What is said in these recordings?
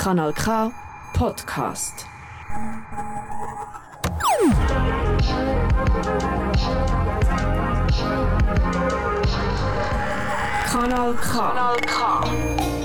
Kanal K Podcast. Kanal K. Kanal K.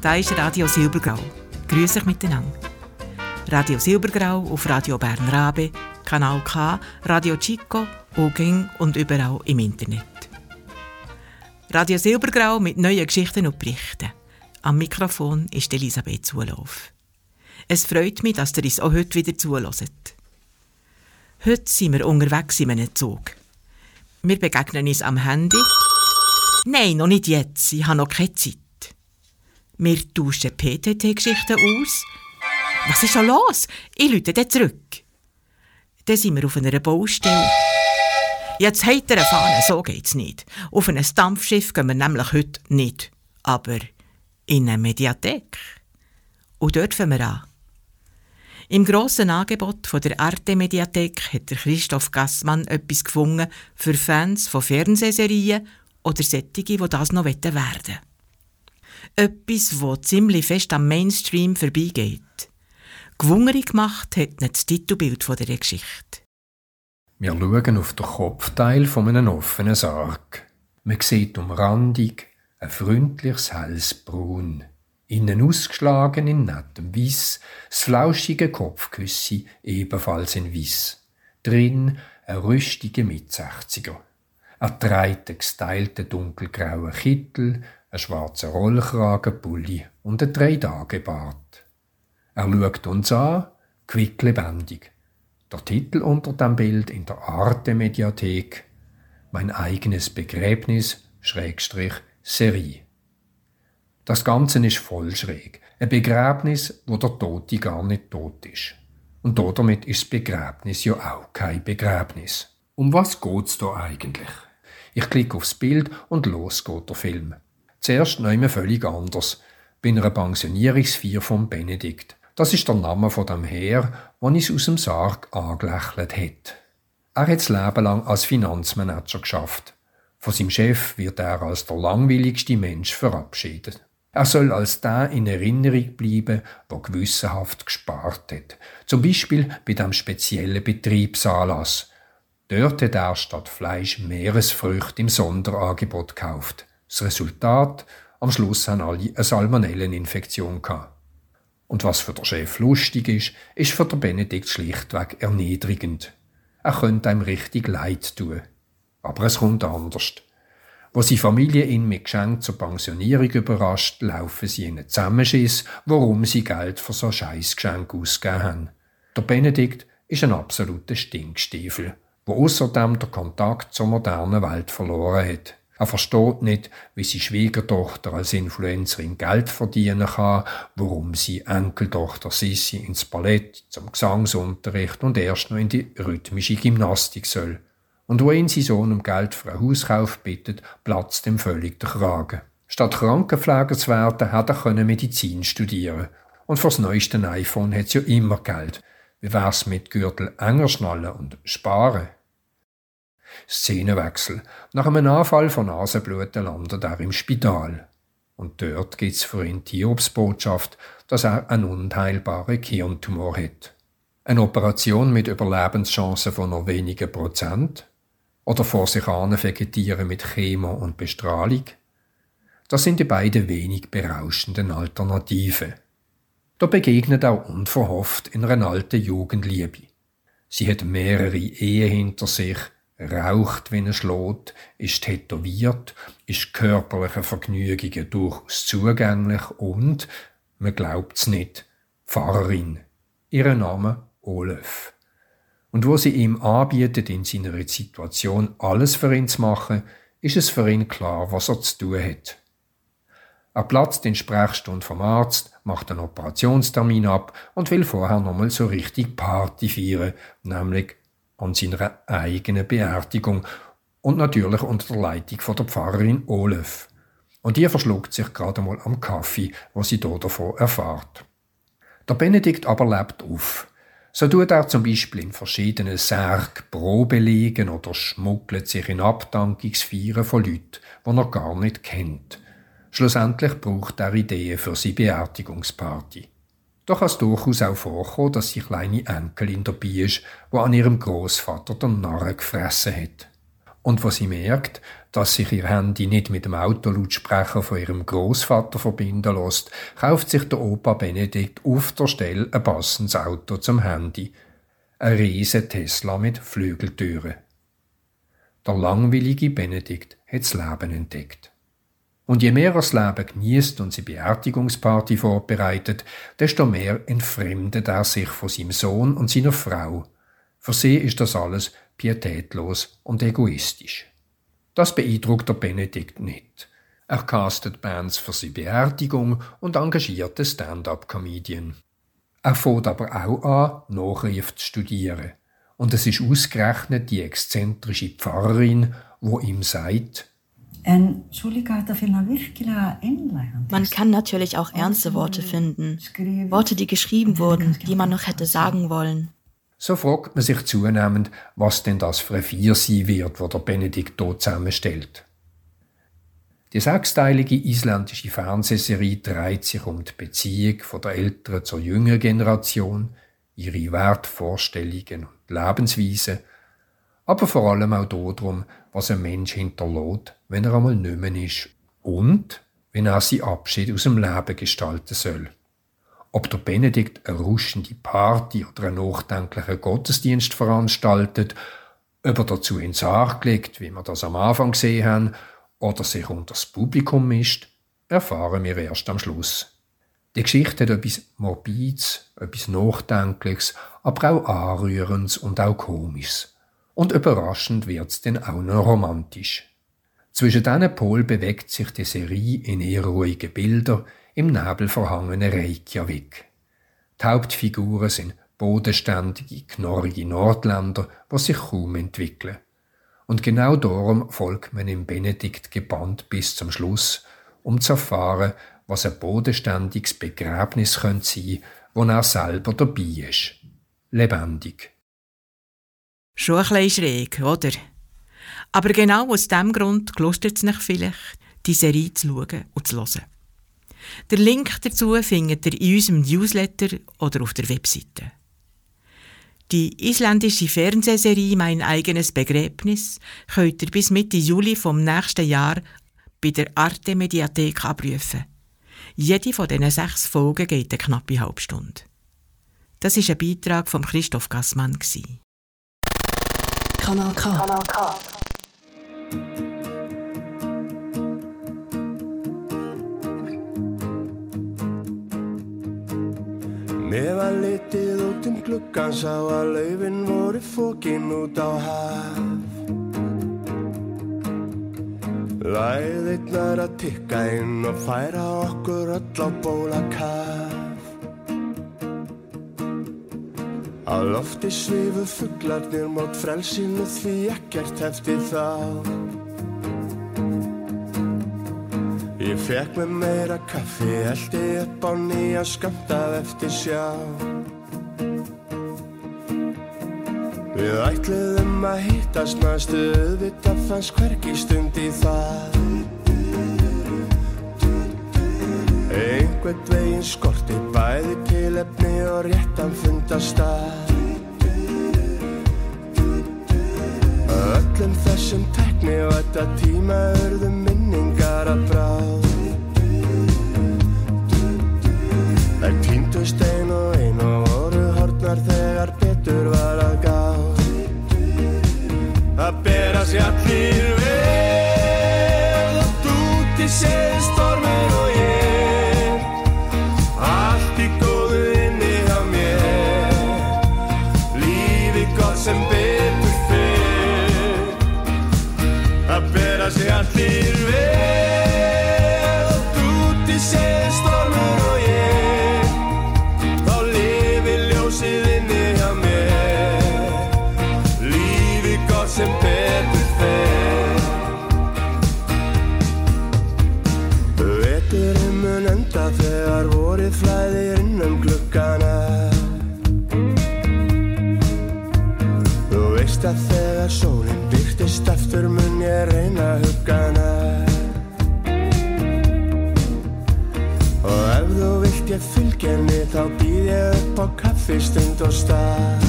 Da ist Radio Silbergrau. Grüß euch miteinander. Radio Silbergrau auf Radio Bern Rabe, Kanal K, Radio Chico, Ogeng und überall im Internet. Radio Silbergrau mit neuen Geschichten und Berichten. Am Mikrofon ist Elisabeth Zulauf. Es freut mich, dass ihr uns auch heute wieder zuhört. Heute sind wir unterwegs in einem Zug. Wir begegnen uns am Handy. Nein, noch nicht jetzt. Ich habe noch keine Zeit. Wir tauschen PTT-Geschichten aus. Was ist schon los? Ich lüte dann zurück. Dann sind wir auf einer Baustelle. Jetzt habt ihr eine Fahne, so geht's nicht. Auf ein Dampfschiff gehen wir nämlich heute nicht. Aber in eine Mediathek. Und dort fangen wir an. Im grossen Angebot von der Arte-Mediathek hat der Christoph Gassmann etwas gefunden für Fans von Fernsehserien oder Sättige, die das noch werden wollen. Etwas, wo ziemlich fest am Mainstream vorbeigeht. Gewungerig gemacht hat nicht das Titelbild dieser Geschichte. Wir schauen auf den Kopfteil von einem offenen Sarg. Man sieht Umrandung ein freundliches helles Braun. Innen ausgeschlagen in nettem Weiss, das flauschige Kopfküssi ebenfalls in Weiss. Drin ein rüstiger Mitsechziger. Er trägt einen gestylten dunkelgrauen Kittel, einen schwarzen Rollkragenpulli und einen Drei-Tage-Bart. Er schaut uns an, quicklebendig. Der Titel unter dem Bild in der Arte-Mediathek Mein eigenes Begräbnis, Schrägstrich, Serie. Das Ganze ist voll schräg. Ein Begräbnis, wo der Tote gar nicht tot ist. Und damit ist das Begräbnis ja auch kein Begräbnis. Um was geht's da eigentlich? Ich klicke aufs Bild und los geht der Film. Zuerst nehmen wir völlig anders. Bei einer Pensionierungsfeier von Benedikt. Das ist der Name von dem Herr, der uns aus dem Sarg angelächelt hat. Er hat das Leben lang als Finanzmanager geschafft. Von seinem Chef wird er als der langweiligste Mensch verabschiedet. Er soll als der in Erinnerung bleiben, der gewissenhaft gespart hat. Zum Beispiel bei dem speziellen Betriebsanlass. Dort hat er statt Fleisch Meeresfrüchte im Sonderangebot gekauft. Das Resultat? Am Schluss haben alle eine Salmonelleninfektion gehabt. Und was für den Chef lustig ist, ist für den Benedikt schlichtweg erniedrigend. Er könnte einem richtig leid tun. Aber es kommt anders. Wo seine Familie ihn mit Geschenk zur Pensionierung überrascht, laufen sie in einen Zusammenschiss, warum sie Geld für so scheiß Geschenk ausgegeben haben. Der Benedikt ist ein absoluter Stinkstiefel, wo außerdem der Kontakt zur modernen Welt verloren hat. Er versteht nicht, wie seine Schwiegertochter als Influencerin Geld verdienen kann, warum sie Enkeltochter Sissi ins Ballett, zum Gesangsunterricht und erst noch in die rhythmische Gymnastik soll. Und wo ihn sein Sohn um Geld für einen Hauskauf bittet, platzt ihm völlig der Kragen. Statt Krankenpfleger zu werden, hat er Medizin studieren Und fürs neueste iPhone hat's ja immer Geld. Wie wär's mit Gürtel enger schnallen und sparen? Szenenwechsel. Nach einem Anfall von Nasenbluten landet er im Spital. Und dort gibt's für ihn die Obstbotschaft, dass er einen unheilbaren Hirntumor hat. Eine Operation mit Überlebenschancen von nur wenigen Prozent? Oder vor sich an vegetieren mit Chemo und Bestrahlung? Das sind die beiden wenig berauschenden Alternativen. Da begegnet auch unverhofft in einer alten Jugendliebe. Sie hat mehrere Ehen hinter sich, raucht, wenn er schlägt, ist tätowiert, ist körperlichen Vergnügungen durchaus zugänglich und, man glaubt's nicht, Pfarrerin. Ihr Name Olaf. Und wo sie ihm anbietet, in seiner Situation alles für ihn zu machen, ist es für ihn klar, was er zu tun hat. Er platzt in Sprechstunde vom Arzt, macht einen Operationstermin ab und will vorher nochmal so richtig Party feiern, nämlich an seiner eigenen Beerdigung und natürlich unter der Leitung von der Pfarrerin Olaf. Und die verschluckt sich gerade mal am Kaffee, was sie dort davon erfahrt. Der Benedikt aber lebt auf. So tut er zum Beispiel in verschiedenen Särgen Probe legen oder schmuggelt sich in Abdankungsfeiern von Leuten, die er gar nicht kennt. Schlussendlich braucht er Ideen für seine Beerdigungsparty. Doch es durchaus auch vorkommen, dass sie kleine Enkelin dabei ist, die an ihrem Großvater den Narren gefressen hat. Und wo sie merkt, dass sich ihr Handy nicht mit dem Autolautsprecher von ihrem Großvater verbinden lässt, kauft sich der Opa Benedikt auf der Stelle ein passendes Auto zum Handy. Ein riesen Tesla mit Flügeltüren. Der langweilige Benedikt hat das Leben entdeckt. Und je mehr er das Leben genießt und sie Beerdigungsparty vorbereitet, desto mehr entfremdet er sich von seinem Sohn und seiner Frau. Für sie ist das alles pietätlos und egoistisch. Das beeindruckt der Benedikt nicht. Er castet Bands für seine Beerdigung und engagiert den Stand-up-Comedian. Er fängt aber auch an, Nachricht zu studieren. Und es ist ausgerechnet die exzentrische Pfarrerin, wo ihm sagt, Man kann natürlich auch ernste Worte finden, Worte, die geschrieben wurden, die man noch hätte sagen wollen. So fragt man sich zunehmend, was denn das für ein Vier sein wird, wo der Benedikt dort zusammenstellt. Die sechsteilige isländische Fernsehserie dreht sich um die Beziehung von der älteren zur jüngeren Generation, ihre Wertvorstellungen und Lebensweise, aber vor allem auch darum, was ein Mensch hinterlässt, wenn er einmal nicht mehr ist und wenn er seinen Abschied aus dem Leben gestalten soll. Ob der Benedikt eine ruschende Party oder einen nachdenklichen Gottesdienst veranstaltet, ob er dazu ins Sarg legt, wie wir das am Anfang gesehen haben, oder sich unter das Publikum mischt, erfahren wir erst am Schluss. Die Geschichte hat etwas Morbides, etwas Nachdenkliches, aber auch Anrührendes und auch Komisches. Und überraschend wird's denn auch noch romantisch. Zwischen diesen Pol bewegt sich die Serie in eher ruhige Bilder, im Nebel verhangene Reykjavik. Die Hauptfiguren sind bodenständige, knorrige Nordländer, die sich kaum entwickeln. Und genau darum folgt man im Benedikt gebannt bis zum Schluss, um zu erfahren, was ein bodenständiges Begräbnis könnte sein, wo er selber dabei ist. Lebendig. Schon ein bisschen schräg, oder? Aber genau aus diesem Grund gelustet es nicht vielleicht, die Serie zu schauen und zu hören. Den Link dazu findet ihr in unserem Newsletter oder auf der Webseite. Die isländische Fernsehserie Mein eigenes Begräbnis könnt ihr bis Mitte Juli vom nächsten Jahr bei der Arte Mediathek abrufen. Jede von diesen sechs Folgen geht eine knappe Halbstunde. Das ist ein Beitrag von Christoph Gassmann. Kanal K. Kanal K. Mér var litið út um gluggan sá að laufin voru fókin út á haf Læðirnar að tikka inn og færa okkur öll á bóla kaf Á lofti svifu fugglarnir mót frelsinu því ekkert hefti þá Ég fekk með meira kaffi, eldi upp á nýja skamtað eftir sjá. Við ætliðum að hittast næstu, auðvitað fannst hverki stund í það. Einhvern veginn skorti bæði tilefni og réttan fundastað. Öllum þessum tekni og þetta tíma örðum minningar að bráð. Þær týndust ein og ein og voru hortnar þegar betur var að gá. Það bera sér allir vel og dúti séð stormur og fylgjenni þá býð ég upp á kaffistund og stað.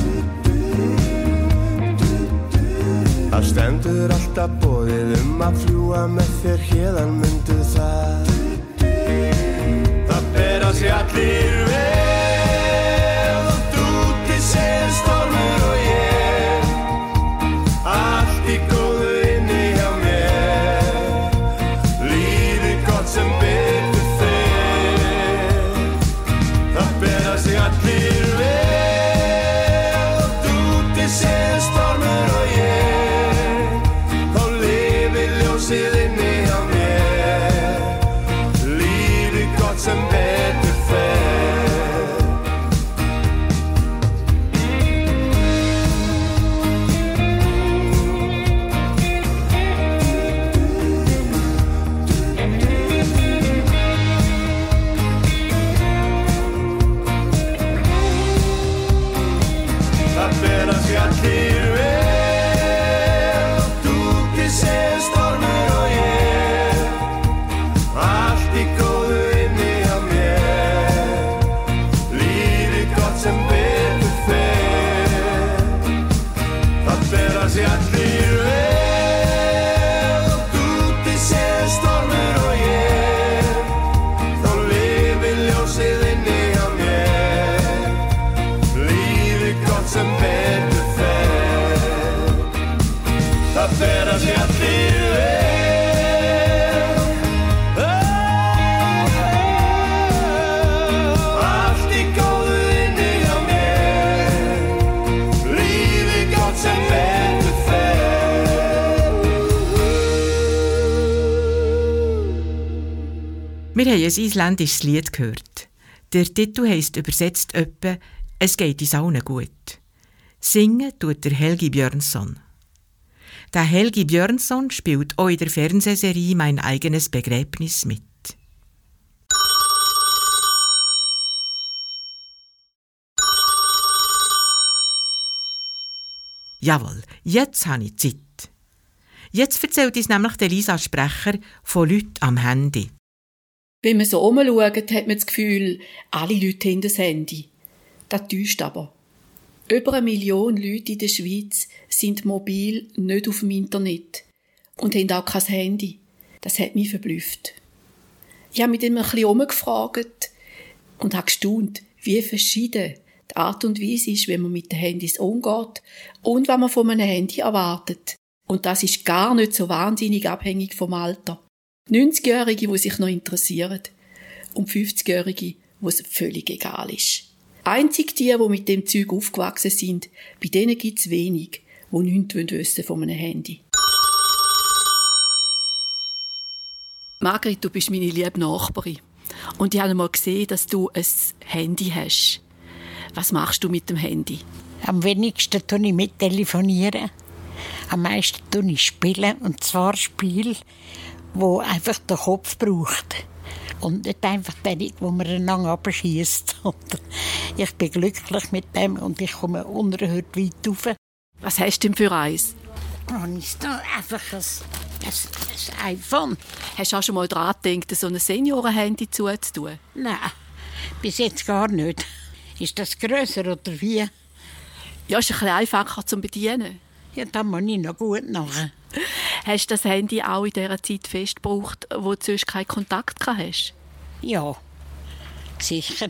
Það stendur alltaf bóðið um að fljúa með þér hérðan myndu það. Það bera sér allir vel Wir haben ein isländisches Lied gehört. Der Titel heisst übersetzt öppe «Es geht uns allen gut». Singen tut der Helgi Björnsson. Der Helgi Björnsson spielt auch in der Fernsehserie «Mein eigenes Begräbnis» mit. Jawohl, jetzt habe ich Zeit. Jetzt erzählt uns nämlich der Lisa Sprecher von Leuten am Handy. Wenn man so umschaut, hat man das Gefühl, alle Leute haben das Handy. Das täuscht aber. Über eine Million Leute in der Schweiz sind mobil nicht auf dem Internet und haben auch kein Handy. Das hat mich verblüfft. Ich habe mit ihm ein bisschen umgefragt und habe gestaunt, wie verschieden die Art und Weise ist, wenn man mit den Handys umgeht und was man von einem Handy erwartet. Und das ist gar nicht so wahnsinnig abhängig vom Alter. 90-Jährige, die sich noch interessieren und 50-Jährige, wo es völlig egal ist. Einzig die, die mit dem Zeug aufgewachsen sind, bei denen gibt es wenig, die nichts wissen von einem Handy. Margret, du bist meine liebe Nachbarin. Und ich habe mal gesehen, dass du ein Handy hast. Was machst du mit dem Handy? Am wenigsten tue ich mit telefonieren. Am meisten tue ich spielen. Und zwar Spiel, wo einfach den Kopf braucht. Und nicht einfach den, wo man einander abschießt. Ich bin glücklich mit dem und ich komme unerhört weit rauf. Was hast du denn für eins? Und ich da einfach ein, ein, ein iPhone. Hast du auch schon mal daran gedacht, so ein Seniorenhandy zuzutun? Nein, bis jetzt gar nicht. Ist das grösser oder wie? Ja, ist ein bisschen einfacher zu bedienen. Ja, da muss ich noch gut nachher. Hast du das Handy auch in dieser Zeit festgebraucht, wo du sonst keinen Kontakt hast? Ja, sicher.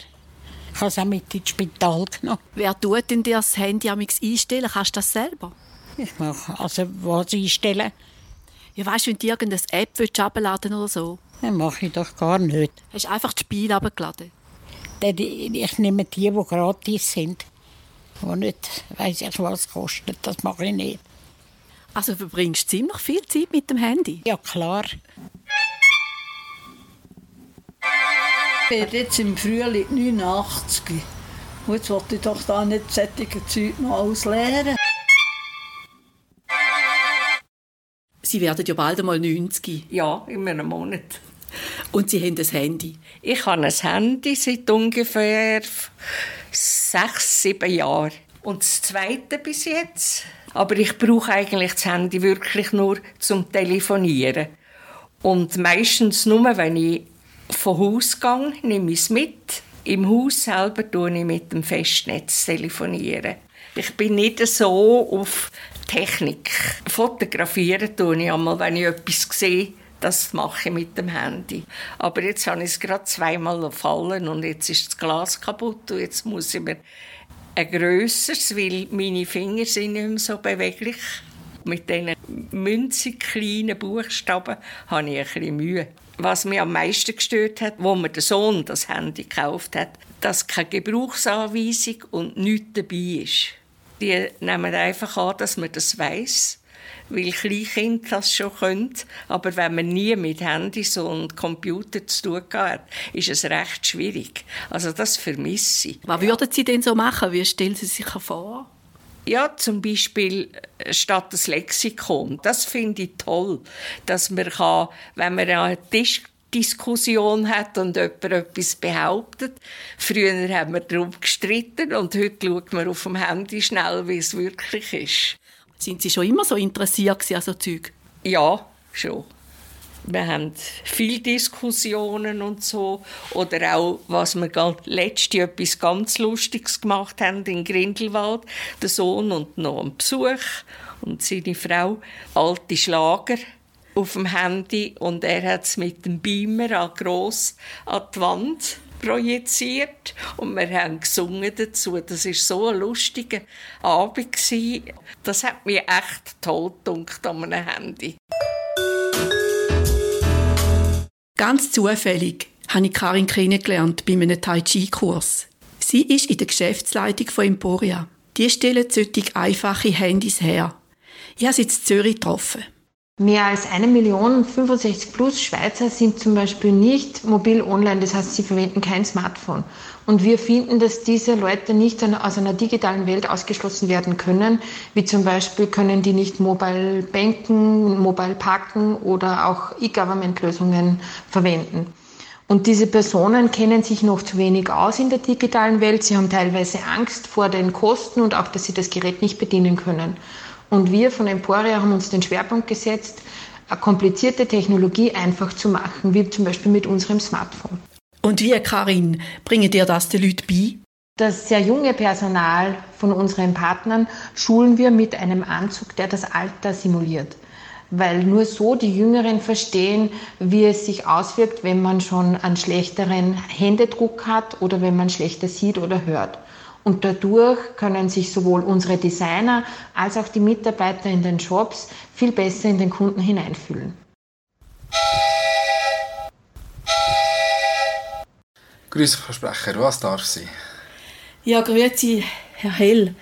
Ich habe es auch mit ins Spital genommen. Wer tut denn dir das Handy einstellen? Kannst du das selber? Ich mache also was einstellen. Ja, weißt du, wenn du irgendeine App abladen oder so, Das mache ich doch gar nicht. hast du einfach das Spiel abgeladen. Ich nehme die, die gratis sind. Die nicht, weiss ich was kosten. Das mache ich nicht. Also verbringst du ziemlich viel Zeit mit dem Handy. Ja, klar. Ich bin jetzt im Frühling 89. Und jetzt wollte ich doch da nicht solche Zeug noch alles lernen. Sie werden ja bald einmal 90. Ja, in einem Monat. Und Sie haben ein Handy? Ich habe ein Handy seit ungefähr sechs, sieben Jahren. Und das zweite bis jetzt. Aber ich brauche eigentlich das Handy wirklich nur zum Telefonieren. Und meistens nur, wenn ich von Haus gehe, nehme ich es mit. Im Haus selber tue ich mit dem Festnetz telefonieren. Ich bin nicht so auf Technik. Fotografieren tue ich einmal, wenn ich etwas sehe. Das mache ich mit dem Handy. Aber jetzt habe ich es gerade zweimal gefallen und jetzt ist das Glas kaputt und jetzt muss ich mir ein grösseres, weil meine Finger sind nicht mehr so beweglich. Mit diesen münzig kleinen Buchstaben habe ich ein bisschen Mühe. Was mich am meisten gestört hat, wo mir der Sohn das Handy gekauft hat, dass keine Gebrauchsanweisung und nichts dabei ist. Die nehmen einfach an, dass man das weiß weil Kleinkinder das schon können. Aber wenn man nie mit Handys und Computern zu tun hat, ist es recht schwierig. Also das vermisse ich. Was würden Sie denn so machen? Wie stellen Sie sich vor? Ja, zum Beispiel äh, statt das Lexikon. Das finde ich toll, dass man kann, wenn man eine Tischdiskussion hat und jemand etwas behauptet. Früher haben wir darum gestritten und heute schaut man auf dem Handy schnell, wie es wirklich ist. Sind Sie schon immer so interessiert an so Zeug? Ja, schon. Wir haben viele Diskussionen und so. Oder auch, was wir letztes Jahr etwas ganz Lustiges gemacht haben in Grindelwald. Der Sohn und noch ein Besuch und seine Frau. Alte Schlager auf dem Handy und er hat es mit dem Beamer an gross an die Wand projiziert und wir haben gesungen dazu. Das ist so ein lustiger Abend Das hat mir echt toll gedacht an einem Handy. Ganz zufällig habe ich Karin kennengelernt bei einem Tai Chi-Kurs. Sie ist in der Geschäftsleitung von Emporia. Die stellen solche einfache Handys her. Ich habe sie in Zürich getroffen. Mehr als eine Million 65 plus Schweizer sind zum Beispiel nicht mobil online, das heißt, sie verwenden kein Smartphone. Und wir finden, dass diese Leute nicht aus einer digitalen Welt ausgeschlossen werden können, wie zum Beispiel können die nicht mobile banken, mobile parken oder auch E-Government-Lösungen verwenden. Und diese Personen kennen sich noch zu wenig aus in der digitalen Welt. Sie haben teilweise Angst vor den Kosten und auch, dass sie das Gerät nicht bedienen können. Und wir von Emporia haben uns den Schwerpunkt gesetzt, eine komplizierte Technologie einfach zu machen, wie zum Beispiel mit unserem Smartphone. Und wie, Karin, bringen dir das den Leuten bei? Das sehr junge Personal von unseren Partnern schulen wir mit einem Anzug, der das Alter simuliert. Weil nur so die Jüngeren verstehen, wie es sich auswirkt, wenn man schon einen schlechteren Händedruck hat oder wenn man schlechter sieht oder hört. Und dadurch können sich sowohl unsere Designer als auch die Mitarbeiter in den Shops viel besser in den Kunden hineinfühlen. Grüße, Frau Sprecher, was darf Sie? Ja, grüezi, Herr Hell.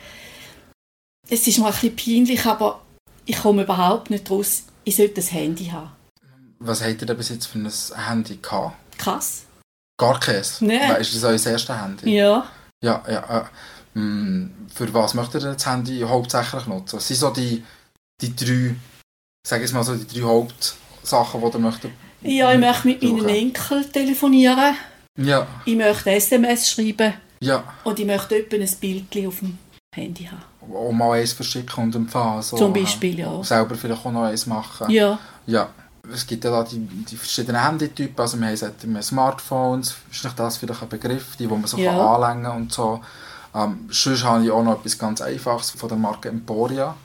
Es ist noch ein bisschen peinlich, aber ich komme überhaupt nicht raus. Ich sollte ein Handy haben. Was habt ihr denn bis jetzt für ein Handy gehabt? Krass. Gar keins? Nein. Ist das euer erstes Handy? Ja. Ja, ja. Äh, mm, für was möchtet ihr das Handy hauptsächlich nutzen? Was sind so die, die drei, sag ich mal so, die drei Hauptsachen, die ihr möchtet? Ja, ich möchte mit meinen Enkeln telefonieren. Ja. Ich möchte SMS schreiben. Ja. Und ich möchte etwa ein Bild auf dem Handy haben. Und mal eins verschicken und empfangen. So, Zum Beispiel, ja. Selber vielleicht auch noch eins machen. Ja. Ja. Es gibt ja da die, die verschiedenen Handytypen, also wir haben Smartphones, ist nicht das vielleicht ein Begriff, die, wo man so ja. kann anlängen und so. Ähm, sonst habe ich auch noch etwas ganz Einfaches von der Marke Emporia.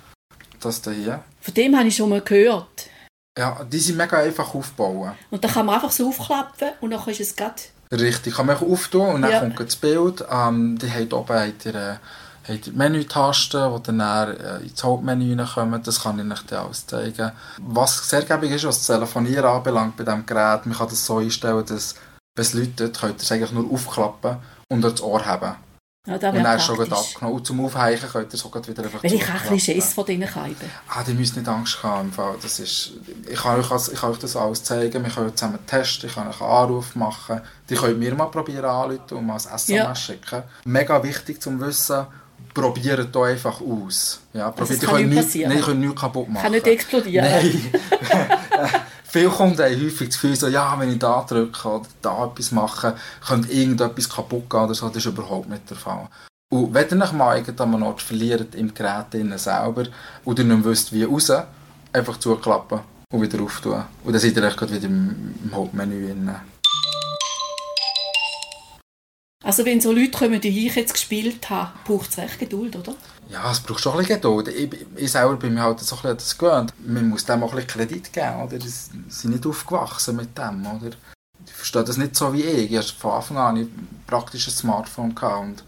Das hier. Von dem habe ich schon mal gehört. Ja, die sind mega einfach aufbauen. Und dann kann man einfach so aufklappen und dann ist es gerade... Richtig, kann man auftun und dann ja. kommt das Bild. Ähm, die haben oben habt ihr, habt ihr Menütasten, die dann äh, ins Hauptmenü kommen. Das kann ich euch dann alles zeigen. Was sehr gäbig ist, was das Telefonieren anbelangt bei diesem Gerät, man kann das so einstellen, dass wenn es läutet, könnt ihr es eigentlich nur aufklappen und das Ohr haben. Ja, und dann ist schon abgenommen. Und zum Aufheichen könnt ihr es auch wieder einfach Weil ich habe ein Schiss von diesen Scheiben. Ah, die müssen nicht Angst haben. Das ist, ich, kann euch, ich kann euch das alles zeigen. Wir können zusammen testen. Ich kann euch einen Anruf machen. Die könnt mir mal probieren anrufen und mal ein SMS ja. schicken. Mega wichtig zum Wissen, probiert hier einfach aus. Ja, ihr könnt nichts kaputt machen. Kann nicht explodieren. Nein. Viele Kunden haben häufig das Gefühl, so, ja, wenn ich da drücke oder da etwas mache, könnte irgendetwas kaputt gehen oder so. Das ist überhaupt nicht der Fall. Und wenn ihr euch mal irgendwann Ort verliert im Gerät selber und ihr nicht wisst, wie raus, einfach zuklappen und wieder auftun. Und dann seid ihr euch wieder im, im Hauptmenü. Drin. Also wenn so Leute kommen, die ich jetzt gespielt habe, braucht es recht Geduld, oder? Ja, es braucht schon ein bisschen Geduld. Ich, ich selber bin mir halt so ein das gewöhnt. Man muss dem auch ein bisschen Kredit geben, oder? Sie sind nicht aufgewachsen mit dem, oder? Ich verstehe das nicht so wie ich. ich von Anfang an ein praktisches Smartphone und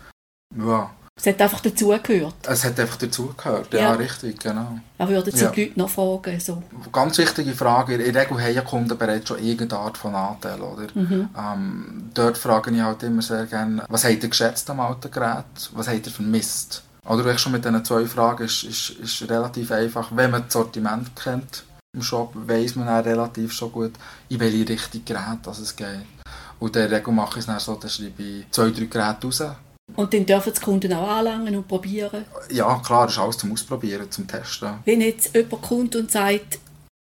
ja. Es hat einfach dazugehört. Es hat einfach dazugehört, ja. ja, richtig, genau. Aber würden Sie ja. die Leute noch fragen? So? Ganz wichtige Frage. In der Regel haben Kunden bereits schon irgendeine Art von Anteil, oder? Mhm. Ähm, dort frage ich halt immer sehr gerne, was habt ihr geschätzt am alten Gerät? Was habt ihr vermisst? Oder schon mit diesen zwei Fragen ist, ist, ist relativ einfach. Wenn man das Sortiment kennt im Shop, weiß man dann relativ schon gut, in welche Richtung Gerät es geht. Und in der Regel mache ich es dann so, schreibe ich zwei, drei Geräte raus und dann dürfen die Kunden auch anlangen und probieren? Ja, klar, das ist alles zum Ausprobieren, zum Testen. Wenn jetzt jemand kommt und sagt,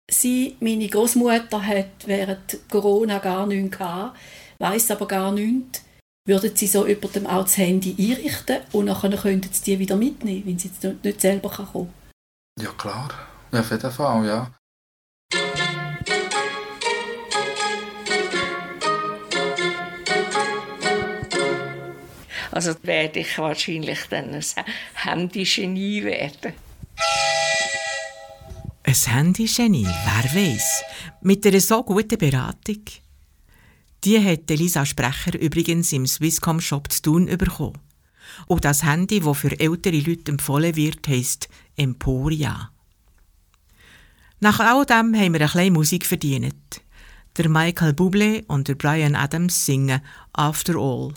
sie, meine Großmutter hat während Corona gar nichts gehabt, weiss aber gar nichts, würden sie so jemandem auch das Handy einrichten und dann könnten sie die wieder mitnehmen, wenn sie jetzt nicht selber kommen können? Ja, klar. Ja, auf jeden Fall, ja. Also werde ich wahrscheinlich dann ein Handy-Genie werden. Ein Handy-Genie, wer weiß? Mit einer so guten Beratung. Die hat Elisa Sprecher übrigens im Swisscom-Shop zu tun bekommen. Und das Handy, das für ältere Leute empfohlen wird, heisst Emporia. Nach all dem haben wir ein bisschen Musik verdient. Der Michael Bublé und der Brian Adams singen After All.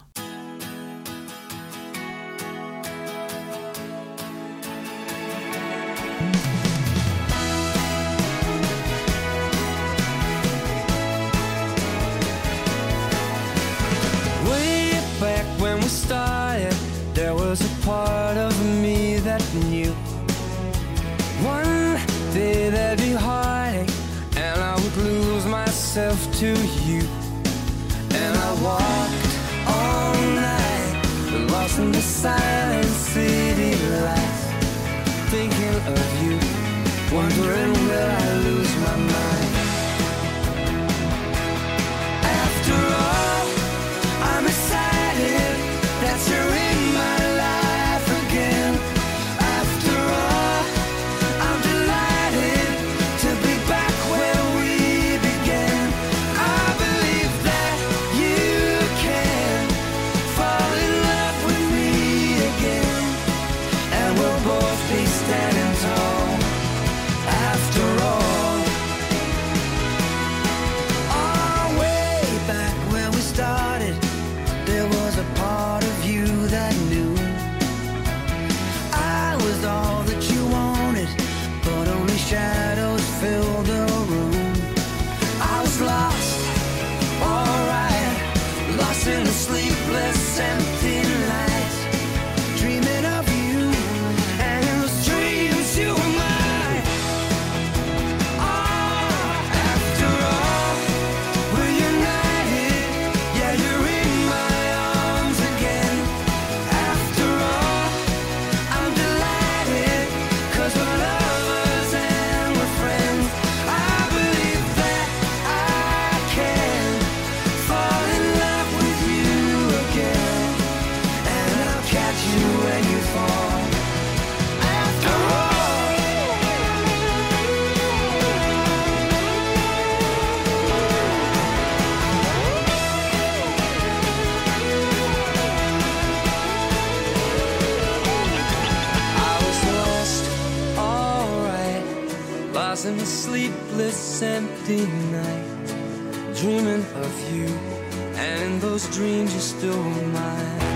those dreams are still mine.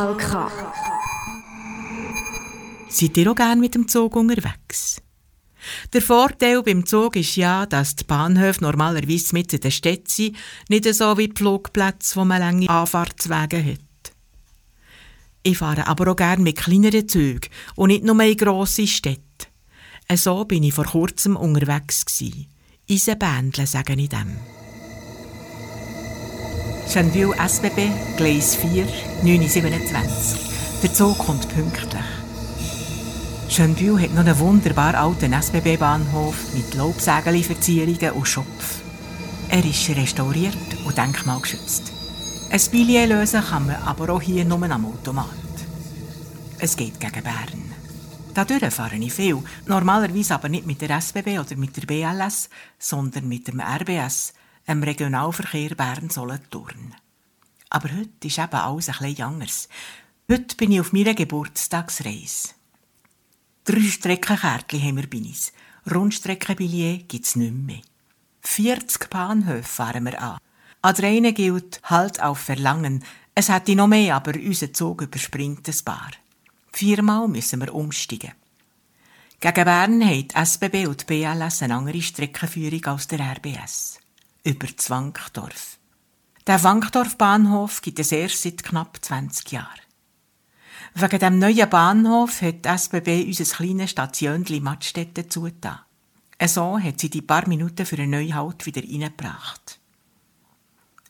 Kanal K. Seid ihr auch gerne mit dem Zug unterwegs? Der Vorteil beim Zug ist ja, dass die Bahnhöfe normalerweise mit in der Stadt sind, nicht so wie die Flugplätze, wo man lange Anfahrtswege hat. Ich fahre aber auch gerne mit kleineren Zügen und nicht nur in grosse Städte. So bin ich vor kurzem unterwegs. Eisenbändle, sage ich dem. Schönwil SBB, Gleis 4, 927. Der Zug kommt pünktlich. Schönbühl hat noch einen wunderbar alten SBB-Bahnhof mit Laubsägeli-Verzierungen und Schopf. Er ist restauriert und denkmalgeschützt. Ein Billet lösen kann man aber auch hier nur am Automat. Es geht gegen Bern. Dadurch fahre ich viel, normalerweise aber nicht mit der SBB oder mit der BLS, sondern mit dem RBS, dem Regionalverkehr Bern-Solothurn. Aber heute ist eben alles ein bisschen anders. Heute bin ich auf meiner Geburtstagsreise. Drei Streckenkärtchen haben wir bei uns. Rundstreckenbillett gibt es nicht mehr. 40 Bahnhöfe fahren wir an. An der einen gilt Halt auf Verlangen. Es hätte noch mehr, aber unser Zug überspringt ein paar. Viermal müssen wir umsteigen. Gegen Bern haben die SBB und die BLS eine andere Streckenführung als der RBS. Über Zwankdorf. Der Wankdorf-Bahnhof gibt es erst seit knapp 20 Jahren. Wegen dem neuen Bahnhof hat die SBB unser kleines Stationchen Mattstätte zugetan. So hat sie die paar Minuten für einen neuen Halt wieder reingebracht.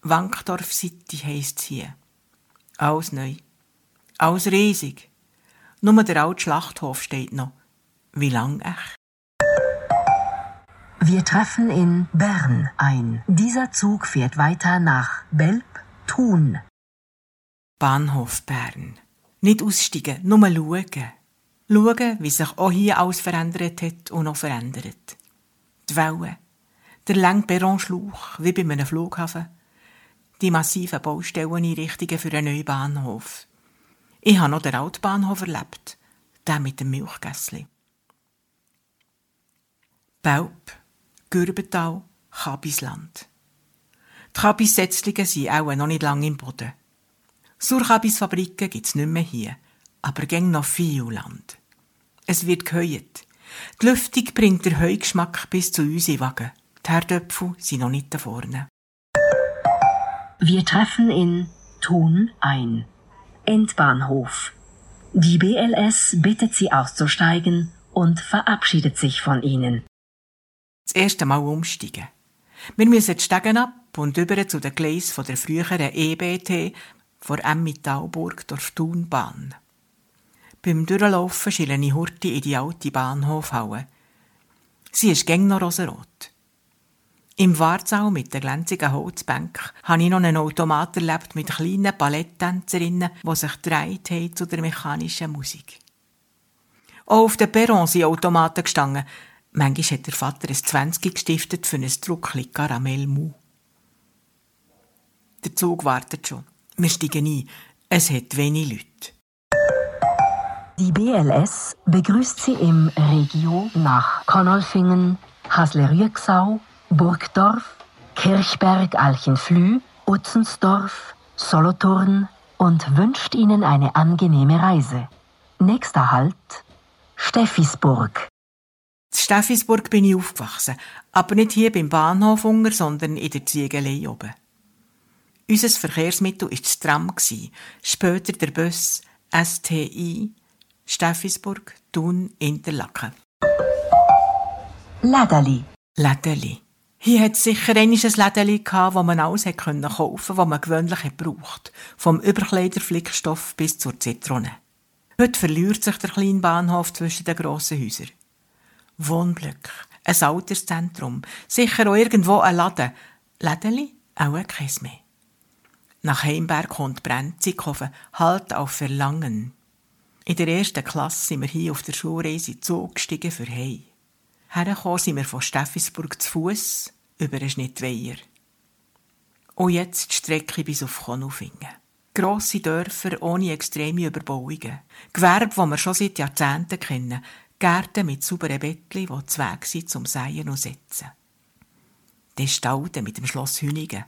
Wankdorf City heisst es hier. Alles neu. Alles riesig. Nur der alte Schlachthof steht noch. Wie lang echt? Wir treffen in Bern ein. Dieser Zug fährt weiter nach Belp, Thun. Bahnhof Bern. Nicht aussteigen, nur schauen. Schauen, wie sich auch hier alles verändert hat und noch verändert. Die Wellen, der lange Perronschlauch, wie bei einem Flughafen, die massiven Baustelleneinrichtungen für einen neuen Bahnhof. Ich habe noch den Altbahnhof erlebt, den mit dem Milchgässli. Belp, Gürbental, Kabisland. Die Kabissetzlinge sind auch noch nicht lange im Boden. Surkabisfabriken gibt es nicht mehr hier, aber gäng noch viel Land. Es wird geheuert. Die Lüftung bringt den Heugeschmack bis zu uns in Wagen. Die Herdöpfel sind noch nicht da vorne. Wir treffen in Thun ein. Endbahnhof. Die BLS bittet Sie auszusteigen und verabschiedet sich von Ihnen. Das erste Mal umsteigen. Wir müssen die Stegen ab und über zu den Gleisen der früheren EBT vor Emmittalburg durch Thunbahn. Beim Durchlaufen schiele ich Hurti in die alte Bahnhofhalle. Sie ist gäng noch rosarot. Im Wartsaal mit der glänzigen Holzbänken habe ich noch einen Automat erlebt mit kleinen Balletttänzerinnen, die sich gedreht haben zu der mechanischen Musik. Auch auf den Perron sind Automaten gestanden. Manchmal hat der Vater ein 20 gestiftet für ein Druckli Karamell Mu. Der Zug wartet schon. Wir steigen ein. Es hat wenig Leute. Die BLS begrüßt Sie im Regio nach Konolfingen, Hasle-Rüegsau, Burgdorf, Kirchberg, Alchenflüh, Utzensdorf, Solothurn und wünscht Ihnen eine angenehme Reise. Nächster Halt Steffisburg. In Steffisburg bin ich aufgewachsen, aber nicht hier beim Bahnhof Unger, sondern in der Ziegelei oben. Unser Verkehrsmittel war das Tram, später der Bus STI, Steffisburg, Thun, Interlaken. Lädeli. Lädeli. Hier hat es sicher ein Lädeli gehabt, wo man alles hat kaufen konnte, was man gewöhnlich braucht. Vom Überkleiderflickstoff bis zur Zitrone. Heute verliert sich der kleine Bahnhof zwischen den grossen Häusern. Wohnblöcke, ein Alterszentrum, sicher auch irgendwo ein Laden. Lädeli? Auch keins mehr. Nach Heimberg kommt Brenzighofen, halt auf Verlangen. In der ersten Klasse sind wir hier auf der Schulreise Zug gestiegen für Hei. Hergekommen sind wir von Steffisburg zu Fuß über einen Schnittweiher. Und jetzt die Strecke bis auf Konufingen. Grosse Dörfer ohne extreme Überbauungen. Gewerbe, die wir schon seit Jahrzehnten kennen. Gärten mit sauberen Bettchen, die Zweig sind zum Seien und Setzen. Der Stalden mit dem Schloss Hünigen.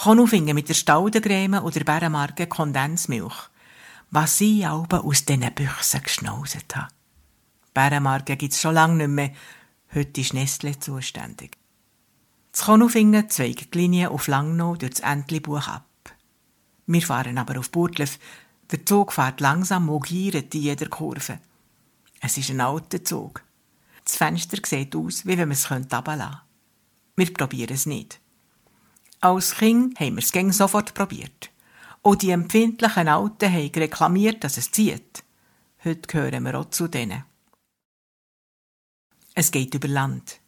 Konufingen mit der Staudengräme oder der Bärenmarke Kondensmilch. Was ich aber aus diesen Büchsen geschnauset habe. Bärenmarke gibt's schon lange nicht mehr. Heute ist Nestle zuständig. Das Konufingen zweigt die Linie auf Langnau durch das Entli-Buch ab. Wir fahren aber auf Burtlev. Der Zug fährt langsam und in jeder Kurve. Es ist ein alter Zug. Das Fenster sieht aus, wie wenn man es runterlassen könnte. Wir probieren es nicht. Als Kind haben wir es sofort probiert. Und die empfindlichen Alten haben reklamiert, dass es zieht. Heute gehören wir auch zu denen. Es geht über Land.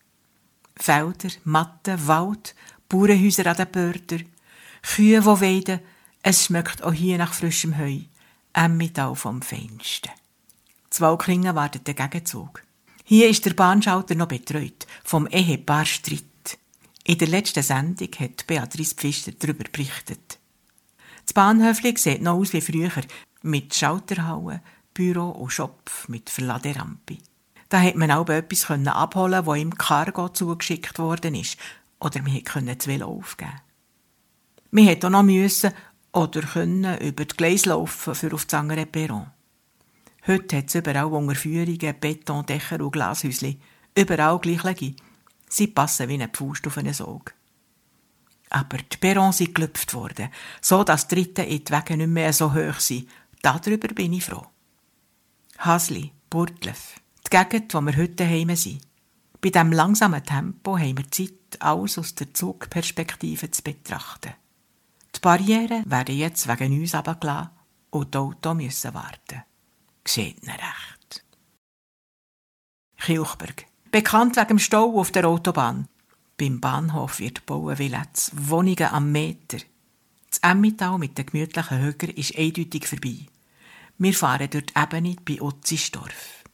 Felder, Matten, Wald, Bauernhäuser an den Bördern, Kühe, die weiden. Es schmeckt auch hier nach frischem Heu. Emmental vom Feinsten. Zwei Klingen wartet der Gegenzug. Hier ist der Bahnschalter noch betreut, vom Ehepaar Stritt. In der letzten Sendung hat Beatrice Pfister darüber berichtet. Das Bahnhöfli sieht noch aus wie früher, mit Schalterhauen, Büro und Shop mit Verladerampe. Da hat man auch etwas abholen wo im Cargo zugeschickt worden ist. Oder wir konnten das Velo aufgeben. Wir hätten auch noch müssen oder können über die Gleise laufen für auf das andere Perron. Heute hat es überall Unterführungen, Betondächer und Glashäusli. Überall gleich Sie passen wie ein Pfust auf einen Sog. Aber die Perrons sind gelüpft worden, so dass die Dritten in die Wege nicht mehr so hoch sind. Darüber bin ich froh. Hasli, Burtlev, die Gegend, wo wir heute daheim sind. Bei diesem langsamen Tempo haben wir Zeit, alles aus der Zugperspektive zu betrachten. Die Barrieren werden jetzt wegen uns runtergelassen und die Autos müssen warten. Geschieht nicht recht. Kilchberg. Bekannt wegen dem Stau auf der Autobahn. Beim Bahnhof wird bauen wie letzt Wohnungen am Meter. Das Emmental mit den gemütlichen Höger ist eindeutig vorbei. Wir fahren durch die Ebene bei Utzisdorf.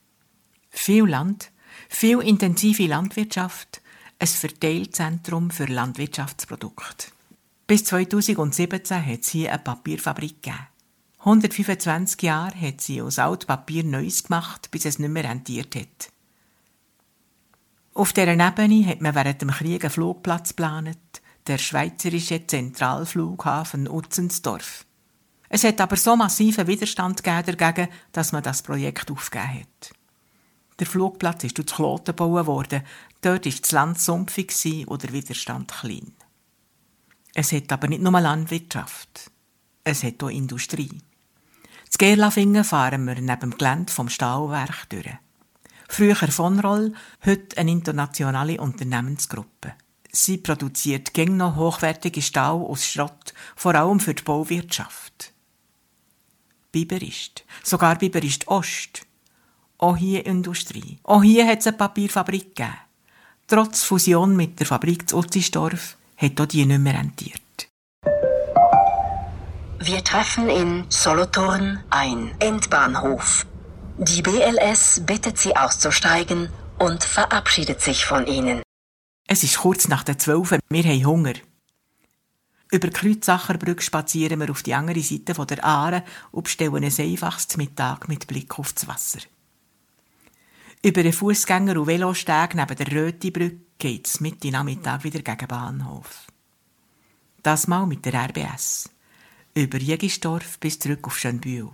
Viel Land, viel intensive Landwirtschaft, ein Verteilzentrum für Landwirtschaftsprodukte. Bis 2017 hat es hier eine Papierfabrik gegeben. 125 Jahre hat sie aus Altpapier Neues gemacht, bis es nicht mehr rentiert hat. Auf dieser Ebene hat man während dem Krieg einen Flugplatz geplant, der schweizerische Zentralflughafen Utzensdorf. Es hat aber so massiven Widerstand dagegen, dass man das Projekt aufgegeben hat. Der Flugplatz ist durch Kloten gebaut worden. Dort war das Land sumpfig und der Widerstand klein. Es hat aber nicht nur Landwirtschaft. Es hat auch Industrie. Z Gerlafingen fahren wir neben dem Gelände vom Stahlwerk durch. Früher von Roll, heute eine internationale Unternehmensgruppe. Sie produziert gäng noch hochwertige Stahl aus Schrott, vor allem für die Bauwirtschaft. Biberist, sogar Biberist Ost, auch hier Industrie. Auch hier hat es eine Papierfabrik gegeben. Trotz Fusion mit der Fabrik zu Utzisdorf hat auch die nicht mehr rentiert. Wir treffen in Solothurn ein Endbahnhof. Die BLS bittet Sie auszusteigen und verabschiedet sich von Ihnen. Es ist kurz nach der Zwölf. Wir haben Hunger. Über die Kreuzsacherbrücke spazieren wir auf die andere Seite der Aare und bestellen ein einfaches Mittag mit Blick auf das Wasser. Über den Fußgänger- und Velosteg neben der Rötibrücke geht es Mitte Nachmittag wieder gegen Bahnhof. Das mal mit der RBS. Über Jägisdorf bis zurück auf Schönbühl.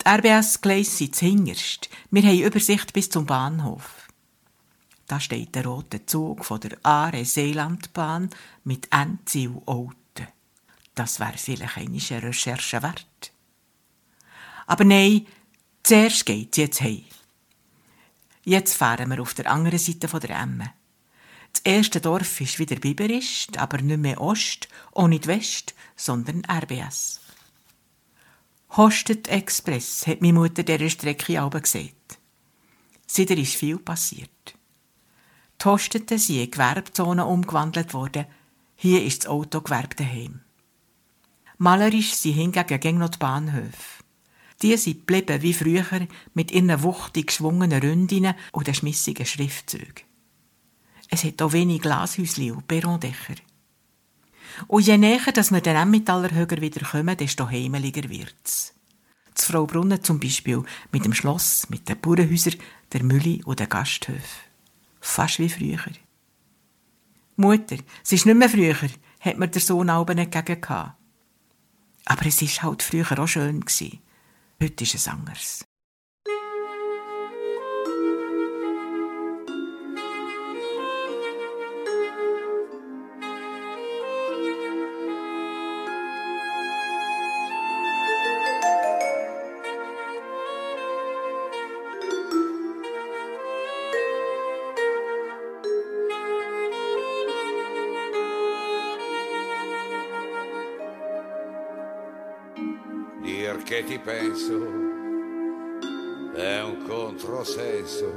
Die RBS-Gleise sind hingerst. Wir haben Übersicht bis zum Bahnhof. Da steht der rote Zug von der Aare-Seelandbahn mit Endziel Olten. Das wäre vielleicht eine Recherche wert. Aber nein, zuerst geht's jetzt heim. Jetzt fahren wir auf der anderen Seite der Emme. Das erste Dorf ist wieder Biberist, aber nicht mehr Ost, auch nicht West, sondern RBS. Hostet Express hat meine Mutter dieser Strecke auch gesehen. Seitdem ist viel passiert. Die Hosteten sind in Gewerbzonen umgewandelt worden. Hier ist das Autogewerbe daheim. Malerisch sind hingegen gäng noch die Bahnhöfe. Die sind geblieben wie früher mit ihren wuchtig geschwungenen Ründinnen und den schmissigen Schriftzügen. Es hat auch wenig Glashäusli und Perrondächer. Und je näher dass wir den Emmentaler Höger wieder kommen, desto heimeliger wird's. Das Frau Brunnen zum Beispiel, mit dem Schloss, mit den Bauernhäusern, der Mühle und den Gasthöfen. Fast wie früher. Mutter, es ist nicht mehr früher. hat mir der Sohn auch nicht gegen gehabt. Aber es war halt früher auch schön. Heute ist es anders. Ti penso è un controsenso,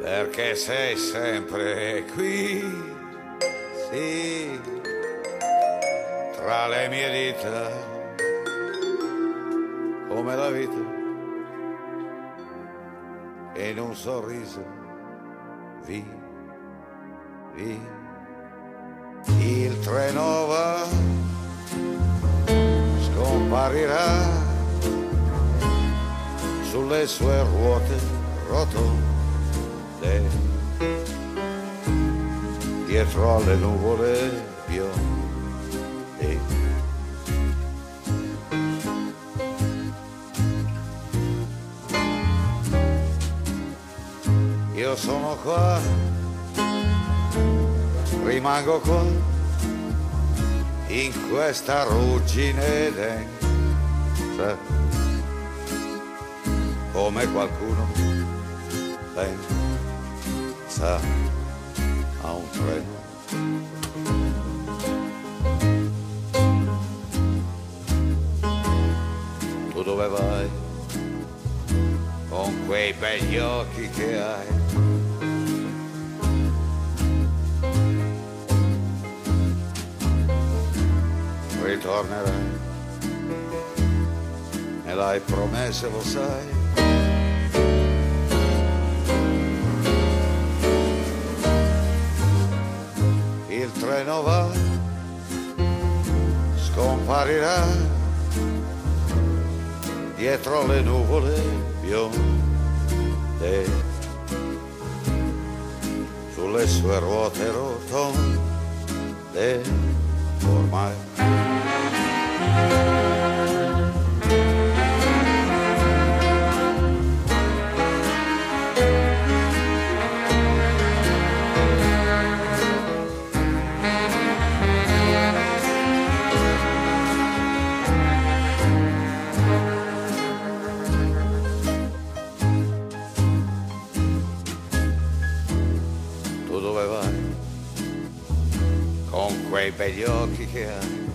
perché sei sempre qui, sì, tra le mie dita, come la vita, in un sorriso, vi, sulle sue ruote rotonde dietro alle nuvole bionde. Io sono qua, rimango qua in questa ruggine densa, come qualcuno pensa a un treno. Tu dove vai? Con quei begli occhi che hai. ritornerai. Me l'hai promesso, lo sai. Il treno va, scomparirà dietro le nuvole bionde, sulle sue ruote rotonde ormai. Quei begli occhi che hai.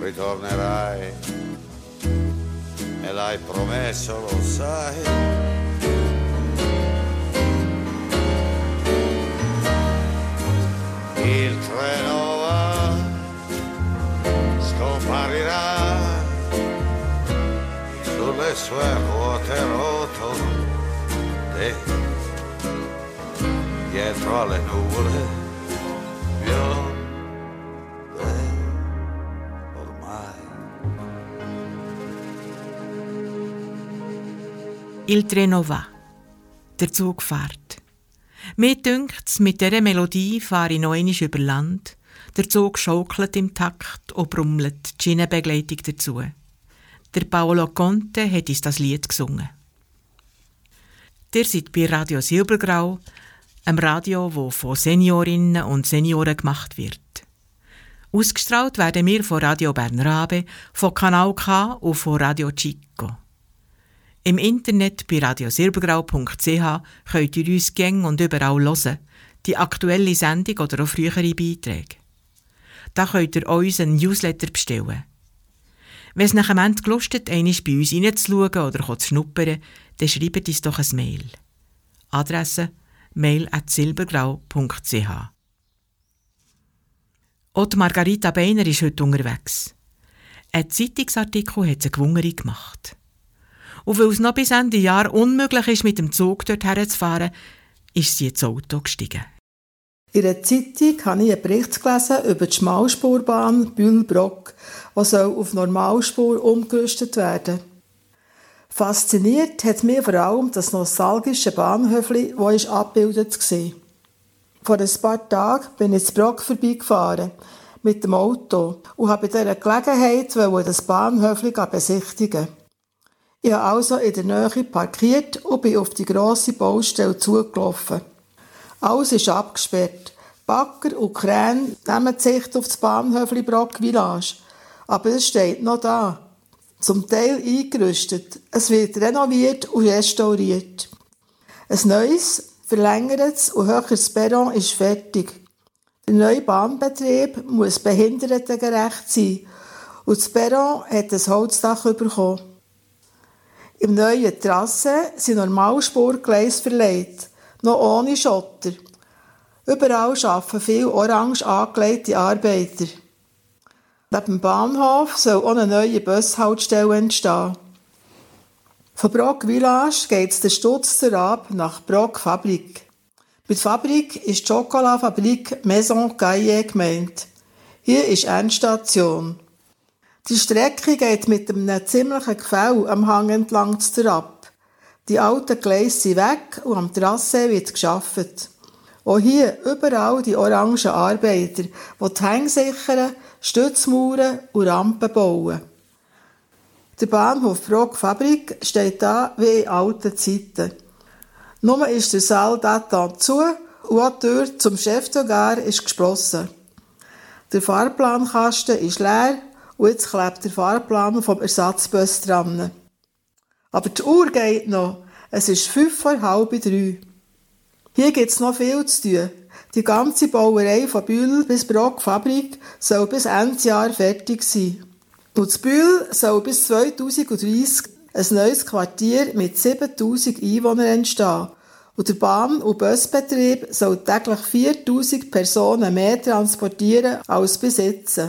Ritornerai, me l'hai promesso, lo sai. Il treno va, scomparirà sulle sue ruote rotonde dietro alle nuvole bionde Il Treno va. Der Zug fährt. Mir dünkt's, mit dieser Melodie fahre ich noch über Land. Der Zug schaukelt im Takt und brummelt, die Schienenbegleitung dazu. Der Paolo Conte hat uns das Lied gesungen. Ihr seid bei Radio Silbergrau, einem Radio, wo von Seniorinnen und Senioren gemacht wird. Ausgestrahlt werden wir von Radio Bernrabe, von Kanal K und von Radio Chico. Im Internet bei radiosilbergrau.ch könnt ihr uns gäng und überall hören, die aktuelle Sendung oder auch frühere Beiträge. Da könnt ihr uns einen Newsletter bestellen. Wenn es nach dem Ende gelustet, einmal bei uns reinzuschauen oder zu schnuppern, dann schreibt uns doch ein Mail. Adresse mail.silbergrau.ch Auch die Margarita Beiner ist heute unterwegs. Ein Zeitungsartikel hat sie gewungeri gemacht. Und weil es noch bis Ende Jahr unmöglich ist, mit dem Zug dorthin zu fahren, ist sie ins Auto gestiegen. In der Zeitung habe ich einen Bericht gelesen über die Schmalspurbahn Bühl-Brock, die soll auf Normalspur umgerüstet werden Fasziniert hat mich vor allem das nostalgische Bahnhöfli, wo ist abgebildet war. Vor ein paar Tagen bin ich zu Brock vorbeigefahren mit dem Auto und habe bei dieser Gelegenheit das Bahnhöfli besichtigen. Ich habe also in der Nähe parkiert und bin auf die grosse Baustelle zugelaufen. Alles ist abgesperrt. Bagger und Kräne nehmen Sicht auf das Bahnhöfli Brock Village. Aber es steht noch da. Zum Teil eingerüstet. Es wird renoviert und restauriert. Ein neues, verlängertes und höheres Perron ist fertig. Der neue Bahnbetrieb muss behindertengerecht sein und das Perron hat ein Holzdach bekommen. Im neuen Trasse sind Normalspurgleise verlegt, noch ohne Schotter. Überall arbeiten viele orange angelegte Arbeiter. Neben dem Bahnhof soll auch eine neue Bushaltestelle entstehen. Von Brock Village geht es den Stutz Ab nach Brock Fabrik. Bei der Fabrik ist die Schokoladefabrik Maison Gaillet gemeint. Hier ist Endstation. Die Strecke geht mit einem ziemlichen Gefäll am Hang entlang zur Ab. Die alten Gleise sind weg und am Trasse wird geschafft. Auch hier überall die orangen Arbeiter, die die Hänge sichern, Stützmauern und Rampen bauen. Der Bahnhof Brock Fabrik steht da wie in alten Zeiten. Nur ist der Saal dort zu und auch die Tür zum Chefdogar ist geschlossen. Der Fahrplankasten ist leer und jetzt klebt der Fahrplan vom Ersatzbus dran. Aber die Uhr geht noch. Es ist fünf vor halb drei. Hier gibt es noch viel zu tun. Die ganze Bauerei von Bühl bis Brock Fabrik soll bis Ende Jahr fertig sein. Und das Bühl soll bis 2030 ein neues Quartier mit 7000 Einwohnern entstehen. Und der Bahn- und Busbetrieb soll täglich 4000 Personen mehr transportieren als bis jetzt.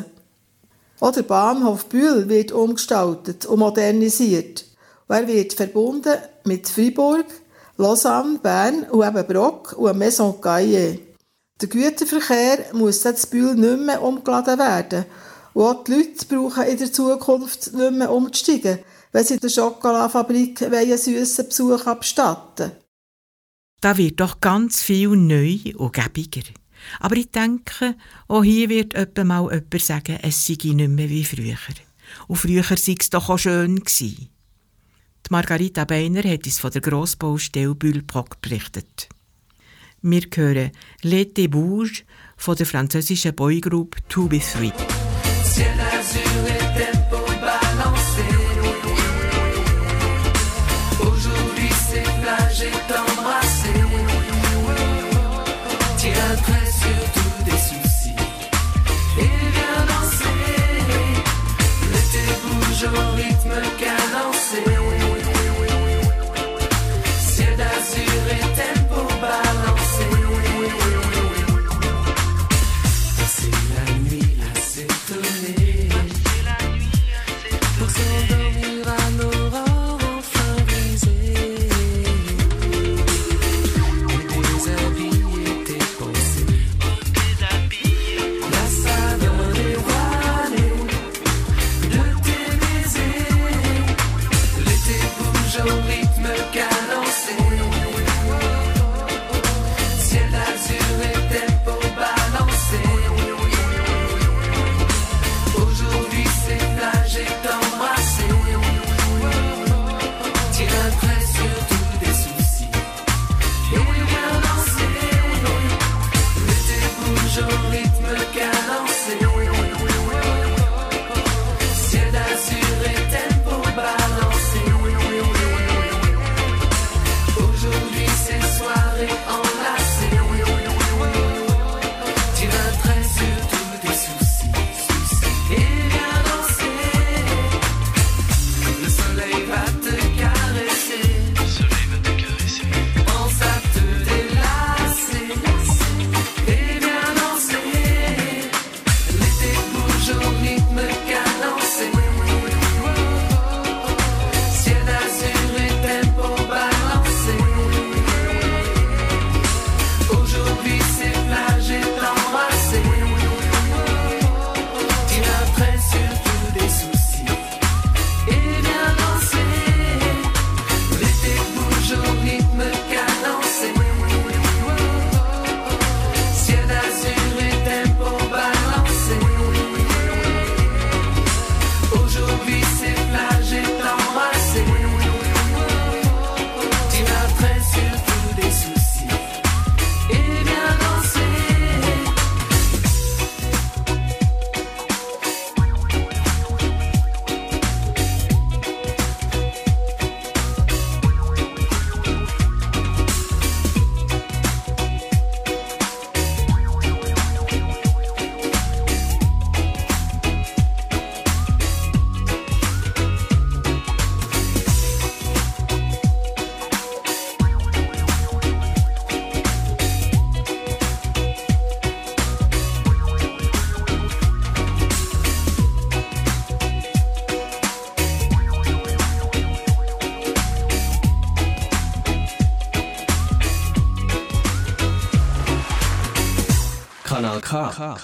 Auch der Bahnhof Bühl wird umgestaltet und modernisiert. Und er wird verbunden mit Fribourg, Lausanne, Bern und eben Brock und Maison Gaillet. Der Güterverkehr muss das Bühl nicht mehr umgeladen werden. Und auch die Leute brauchen in der Zukunft nicht mehr umzusteigen, wenn sie in der Schokoladefabrik einen süssen Besuch abstatten Da wird doch ganz viel neu und gäbiger. Aber ich denke, auch hier wird etwa mal jemand sagen, es sei nicht mehr wie früher. Und früher sei es doch auch schön gewesen. Die Margarita Beiner hat uns von der Grossbaustelle Bülprock berichtet. Wir hören L'été Bouge von der französischen Boygroup 2B3. Ciel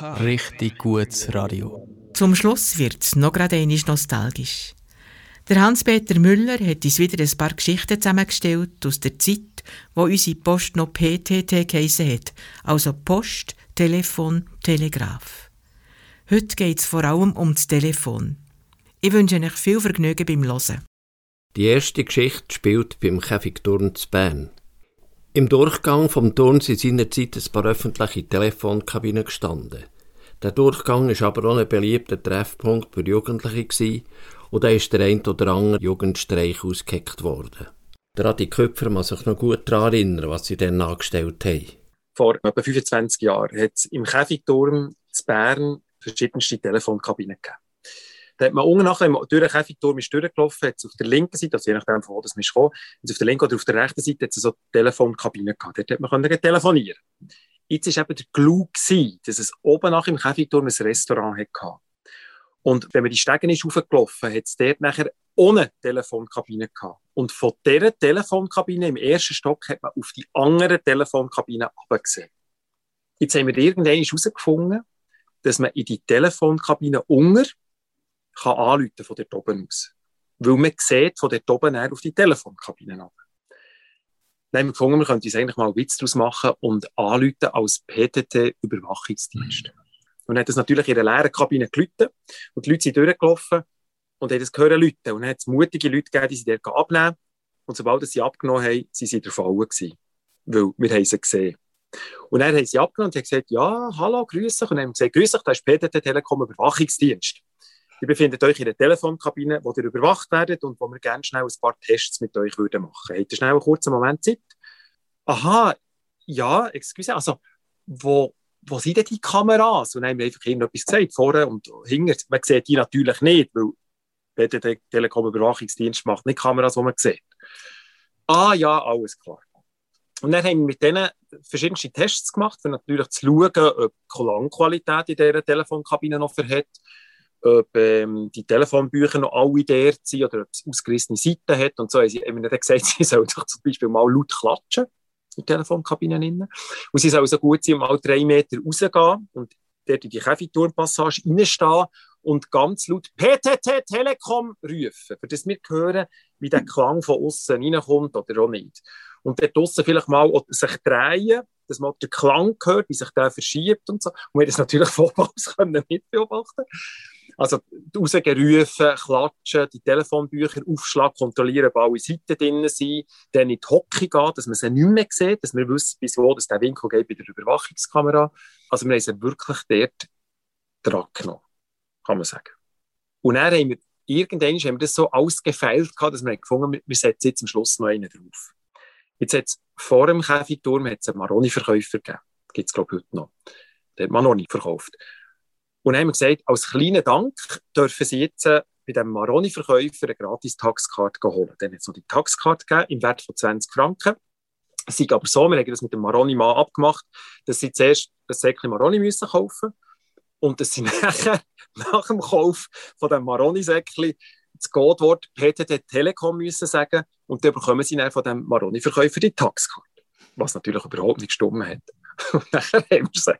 Richtig gutes Radio. Zum Schluss wird es noch gerade einmal nostalgisch. Der Hans-Peter Müller hat uns wieder ein paar Geschichten zusammengestellt aus der Zeit, wo unsere Post noch PTT geheissen hat, also Post, Telefon, Telegraph. Heute geht es vor allem um das Telefon. Ich wünsche euch viel Vergnügen beim Hören. Die erste Geschichte spielt beim Käfigturm zu Bern. Im Durchgang vom Turm sind seinerzeit ein paar öffentliche Telefonkabinen gestanden. Der Durchgang war aber auch ein beliebter Treffpunkt für Jugendliche gewesen, und da ist der ein oder andere Jugendstreich ausgeheckt worden. Der Adi Köpfer muss sich noch gut daran erinnern, was sie dann angestellt haben. Vor etwa 25 Jahren hat es im Käfigturm zu Bern verschiedenste Telefonkabinen gegeben. Da hat man unten nachher durch den Käfigturm ist durchgelaufen, hat es auf der linken Seite, also je nachdem, von wo das man kam, auf der linken oder auf der rechten Seite hat es so Telefonkabinen gehabt. Dort hat man können telefonieren. Jetzt war eben der Clou, gewesen, dass es oben nach im Käfigturm ein Restaurant hatte. Und wenn man die Stegen ist hochgelaufen, hat es dort nachher ohne Telefonkabine gehabt. Und von dieser Telefonkabine im ersten Stock hat man auf die anderen Telefonkabinen abgesehen. Jetzt haben wir irgendwann herausgefunden, dass man in die Telefonkabine unter kann anrufen von dort oben aus. Weil man sieht von dort oben auf die Telefonkabine ab. Dann haben wir gefunden, wir könnten uns eigentlich mal einen Witz daraus machen und anrufen als PTT-Überwachungsdienst. Mhm. Und hat das natürlich in einer leeren Kabine gelitten und die Leute sind durchgelaufen und haben das gehört Leute. Und dann hat es mutige Leute gegeben, die sie dort abnehmen. Und sobald sie abgenommen haben, sind sie der Falle gewesen. Weil wir haben sie gesehen. Und dann haben sie abgenommen und haben gesagt, ja, hallo, grüß dich. Und dann haben sie gesagt, grüß dich, da ist PTT Telekom Überwachungsdienst. Ihr befindet euch in der Telefonkabine, wo ihr überwacht werdet und wo wir gerne schnell ein paar Tests mit euch würden machen. Habt ihr schnell einen kurzen Moment Zeit? Aha, ja, excuse, also, wo, wo sind denn die Kameras? Und dann haben wir einfach irgendetwas gesagt, vorne und hinten. Man sieht die natürlich nicht, weil der Telekom-Überwachungsdienst macht nicht Kameras, die man sieht. Ah ja, alles klar. Und dann haben wir mit denen verschiedene Tests gemacht, um natürlich zu schauen, ob die Klangqualität in dieser Telefonkabine noch verhält ob ähm, die Telefonbücher noch alle dort sind oder ob es ausgerissene Seiten hat und so. Sie haben mir dann gesagt, sie sollen doch zum Beispiel mal laut klatschen in der Telefonkabine. Und sie sollen so gut sein, mal drei Meter rausgehen und dort in die Käfigturmpassage reinstehen und ganz laut PTT Telekom rufen, für das wir hören, wie der Klang von außen reinkommt oder auch nicht. Und dort draussen vielleicht mal sich drehen, dass man den Klang hört, wie sich der verschiebt und so. Und wir das natürlich können mitbeobachten also rausgerufen, klatschen, die Telefonbücher aufschlagen, kontrollieren, ob alle Seiten drin sind, dann in die Hocke gehen, dass man sie nicht mehr sieht, dass wir wissen, bis wo das der Winkel geht bei der Überwachungskamera. Also wir haben sie wirklich dort dran genommen, kann man sagen. Und dann haben wir irgendwann haben wir das so ausgefeilt, dass wir gefunden haben, wir setzen jetzt am Schluss noch einen drauf. Jetzt hat es vor dem Käfigturm einen Maroni-Verkäufer gegeben. Gibt es, glaube ich, heute noch. Der hat Maroni verkauft. Und haben gesagt, als kleinen Dank dürfen Sie jetzt äh, bei dem Maroni-Verkäufer eine gratis Taxkarte holen. Dann hat es noch die Taxkarte gegeben im Wert von 20 Franken. Es ist aber so, wir haben das mit dem Maroni-Mann abgemacht, dass sie zuerst ein Säckchen Maroni müssen kaufen und dass sie nachher nach dem Kauf von dem Maroni-Säckchen das Codewort PTT Telekom müssen sagen und dann bekommen sie dann von dem Maroni-Verkäufer die Taxkarte. Was natürlich überhaupt nicht gestummen hat. Und dann haben wir sie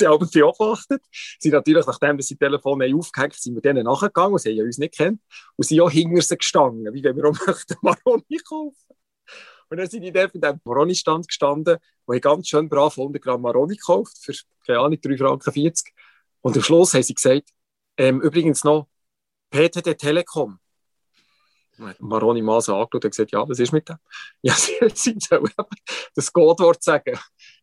die beobachtet. Sie natürlich, nachdem wir sie Telefon aufgehängt sind wir denen nachgegangen, sie haben uns nicht kennt. Und sie auch hinter sie gestanden, wie wenn wir auch Maroni kaufen. Und dann sind die dort in diesem Maroni-Stand gestanden, wo ich ganz schön brav 100 Gramm Maroni gekauft, für, keine Ahnung, 3 Franken 40. Und am Schluss haben sie gesagt, ähm, übrigens noch, PTT Telekom. Maroni Maas angeschaut und gesagt, ja, was ist mit dem? Ja, sie, sie sollen das Codewort sagen.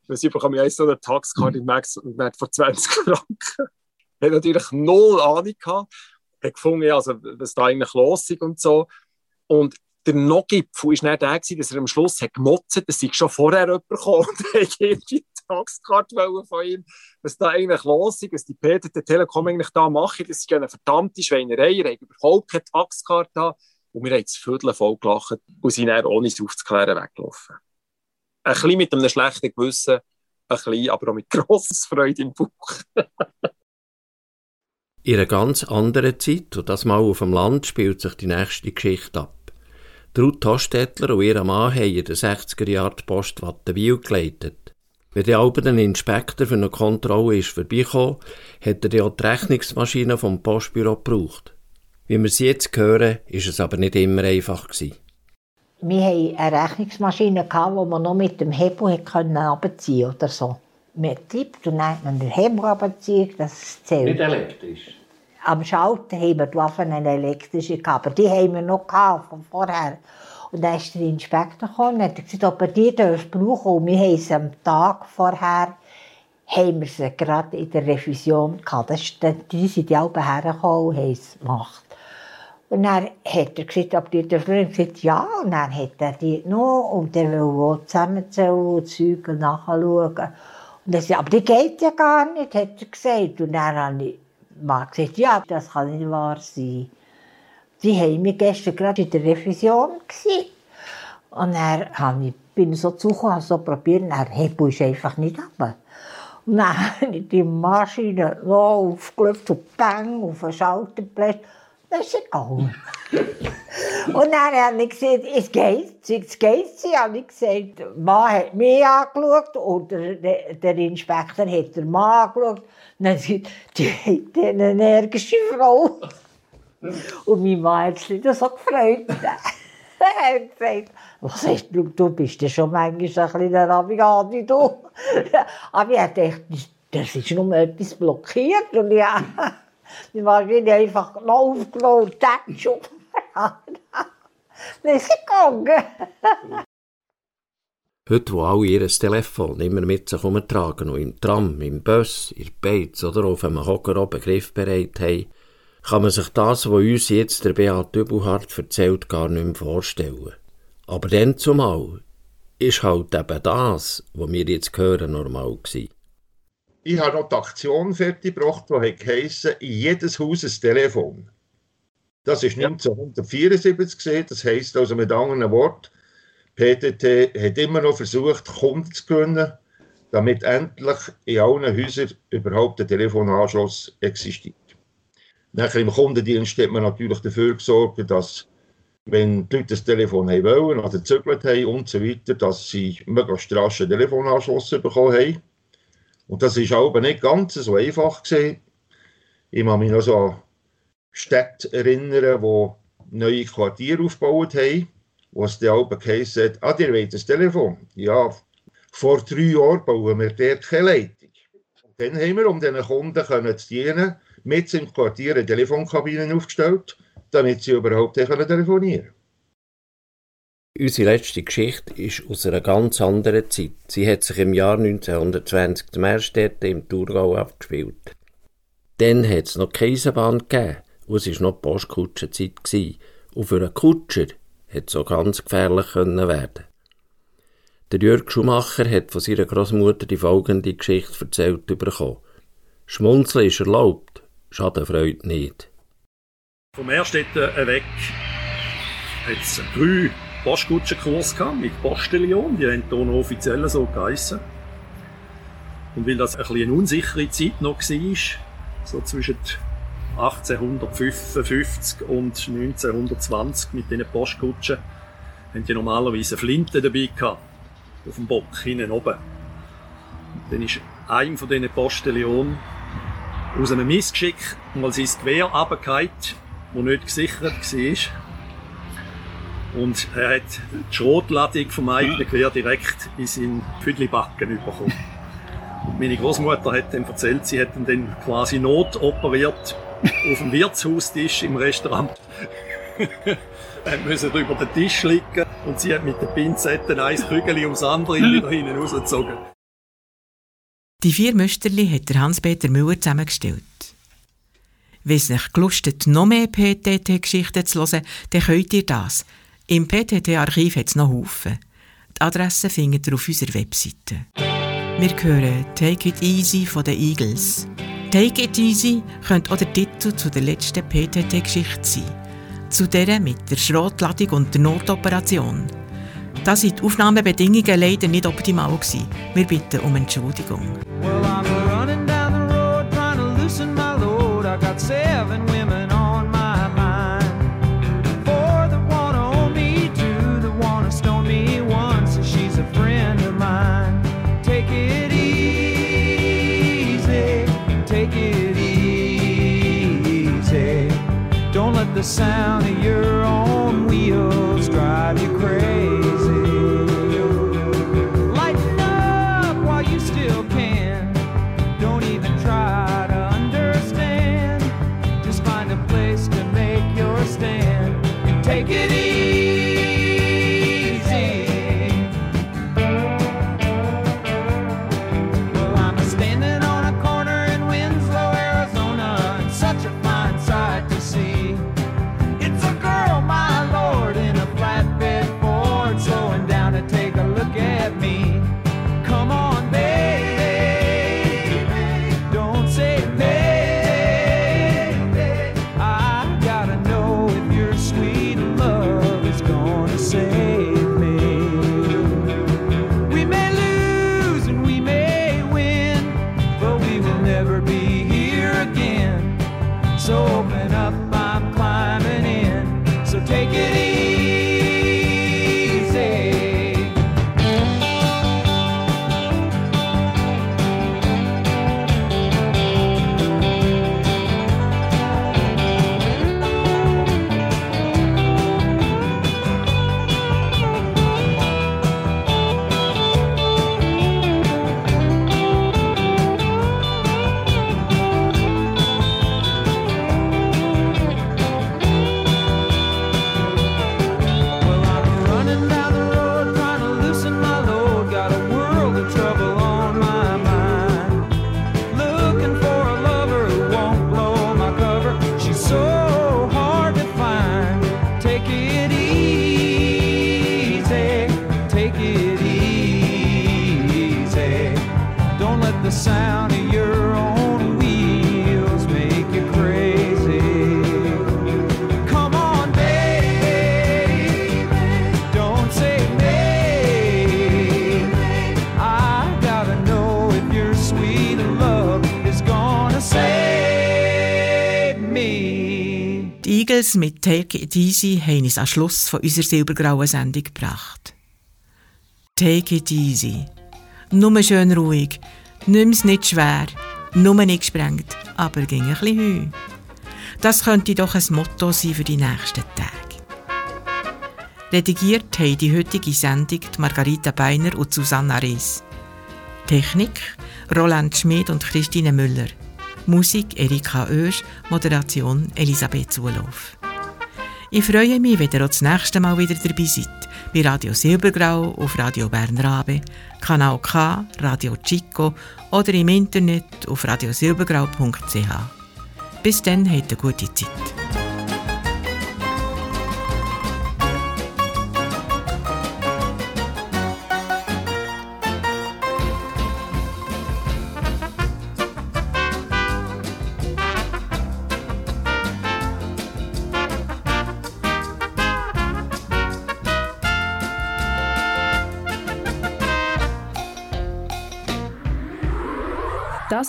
Sie bekommen ja so eine Taxkarte und Wert von 20 Franken. hat natürlich null Ahnung gehabt. Hat gefunden, also, was da eigentlich los ist und so. Und der No-Gipfel war dann der, dass er am Schluss hat gemotzt dass sich schon vorher jemand gekommen und hat die Taxkarte von ihm, was da eigentlich los ist, dass die PTT Telekom eigentlich da machen. Das ist eine verdammte Schweinerei. Er hat überhaupt keine Taxkarte. Und wir haben das Viertel voll gelacht und sind dann, ohne es aufzuklären, weggelaufen. Ein bisschen mit einem schlechten Gewissen, ein bisschen, aber auch mit grosser Freude im Bauch. In einer ganz anderen Zeit, und das mal auf dem Land, spielt sich die nächste Geschichte ab. Ruth Hostetler und ihr Mann haben in den 60er Jahren die Post Wattenwil geleitet. Wenn der alberne Inspektor für eine Kontrolle ist vorbeigekommen, hat er die Rechnungsmaschine vom Postbüro gebraucht. Wie wir sie jetzt hören, ist es aber nicht immer einfach gewesen. Wir hatten eine Rechnungsmaschine, die man noch mit dem Hebel konnte oder so. Man tippt und dann hat man den Hebel runterziehen, das zählt. Nicht elektrisch? Am Schalten haben wir die Waffen eine elektrische aber die haben wir noch von vorher. Und dann ist der Inspektor gekommen und hat gesagt, ob er die brauchen darf. Und wir haben sie am Tag vorher haben wir sie gerade in der Revision gehabt. Das ist, die sind die alle hergekommen und haben es gemacht. Und dann hat er gesagt, ob die dürfen. Und gesagt, ja. Und dann hat er die noch und er will auch zusammenzählen und Zeug nachschauen. Und er sagt, aber die geht ja gar nicht, hat er gesagt. Und dann habe ich mal gesagt, ja, das kann nicht wahr sein. Die haben wir gestern gerade in der Revision gewesen. Und dann habe ich, bin ich so zugekommen, habe so probiert, und der Hebel ist einfach nicht runter. Und dann habe ich die Maschine so aufgelöst und bang auf den Schalter Das ist gegangen. und dann habe ich gesagt, es geht, es geht. Habe ich gesagt, der Mann hat mich angeschaut und der, der Inspektor hat den Mann angeschaut. Und dann sagt die hat eine energische Frau. Und mein Mann hat sich so gefreut. er hat gesagt, was hast du, du bist ja schon manchmal ein bisschen Rabigadi, du. Aber ich dachte, das ist nur etwas blockiert. Und ja, war wieder einfach aufgenommen, Tatsch und Dann ist sie gegangen. Heute, wo alle ihr Telefon immer mit sich herumtragen und im Tram, im Bus, in der Beiz oder auf einem Hocker oben griffbereit haben, kann man sich das, was uns jetzt der Beat Dübelhardt erzählt, gar nicht mehr vorstellen. Aber dann zumal ist halt eben das, was wir jetzt hören, normal gewesen. Ich habe noch die Aktion fertiggebracht, die heisst, in jedes Haus ein Telefon. Das ist 1974 gesehen. Das heisst also mit anderen Worten, PTT hat immer noch versucht, Kunden zu gewinnen, damit endlich in allen Häusern überhaupt ein Telefonanschluss existiert. Nachher im Kundendienst hat man natürlich dafür gesorgt, dass, wenn die Leute das Telefon haben wollen oder gezögert haben und so weiter, dass sie möglichst rasch einen Telefonanschluss bekommen haben. Und das ist aber nicht ganz so einfach gewesen. Ich kann mich noch so an Städte erinnern, die neue Quartiere aufgebaut haben, wo es dann auch geheißen hat, ah, ihr wollt das Telefon? Ja, vor drei Jahren bauen wir dort keine Leitung. Und dann haben wir, um diesen Kunden zu dienen, mit im Quartier eine Telefonkabine aufgestellt, damit sie überhaupt telefonieren können. Unsere letzte Geschichte ist aus einer ganz anderen Zeit. Sie hat sich im Jahr 1920 zu Meerstetten im Thurgau abgespielt. Dann hat es noch die Eisenbahn gegeben und es war noch die Postkutschenzeit. Und für einen Kutscher hat es so ganz gefährlich können werden. Der Jörg Schumacher hat von seiner Großmutter die folgende Geschichte erzählt bekommen. Schmunzeln ist erlaubt, Schadenfreude nicht. Vom Erstetten weg hat es drei Postkutschenkurs mit Postillon, die haben hier noch offiziell so geheissen. Und weil das ein eine unsichere Zeit noch war, so zwischen 1855 und 1920 mit diesen Postkutschen, haben die normalerweise Flinte dabei gehabt, auf dem Bock, hinten oben. Und dann ist einem von diesen Postillon aus einem Missgeschick mal sein Gewehr runtergefallen, das nicht gesichert war. Und er hat die Schrotladung vom eigenen Gewehr direkt in seinen Füdlibacken bekommen. Und meine Großmutter hat dann erzählt, sie hätten dann quasi notoperiert auf dem Wirtshaustisch im Restaurant. er musste über den Tisch liegen und sie hat mit den Pinzetten ein Kügel ums andere wieder hinten rausgezogen. Die vier Müsterli hat der Hans-Peter Müller zusammengestellt. Wenn es euch gelustet, noch mehr PTT-Geschichten zu hören, dann könnt ihr das. Im PTT-Archiv hat es noch Haufen. Die Adresse findet ihr auf unserer Webseite. Wir hören Take It Easy von den Eagles. Take It Easy könnte auch der Titel zu der letzten PTT-Geschichte sein. Zu der mit der Schrotladung und der Notoperation. Da sind die Aufnahmebedingungen leider nicht optimal gewesen. Wir bitten um Entschuldigung. Well, the sound of your Eagles mit Take It Easy haben uns am Schluss von unserer silbergrauen Sendung gebracht. Take it easy. Nur schön ruhig. Nimm's nicht schwer. Nur nicht gesprengt. Aber ging ein bisschen Heu. Das könnte doch ein Motto sein für die nächsten Tage. Redigiert haben die heutige Sendung die Margarita Beiner und Susanna Rees. Technik Roland Schmid und Christine Müller. Musik Erika Oesch, Moderation Elisabeth Zulauf. Ich freue mich, wenn ihr auch das nächste Mal wieder dabei seid. Bei Radio Silbergrau auf Radio Bern Rabe, Kanal K, Radio Chico oder im Internet auf radiosilbergrau.ch. Bis dann, habt eine gute Zeit.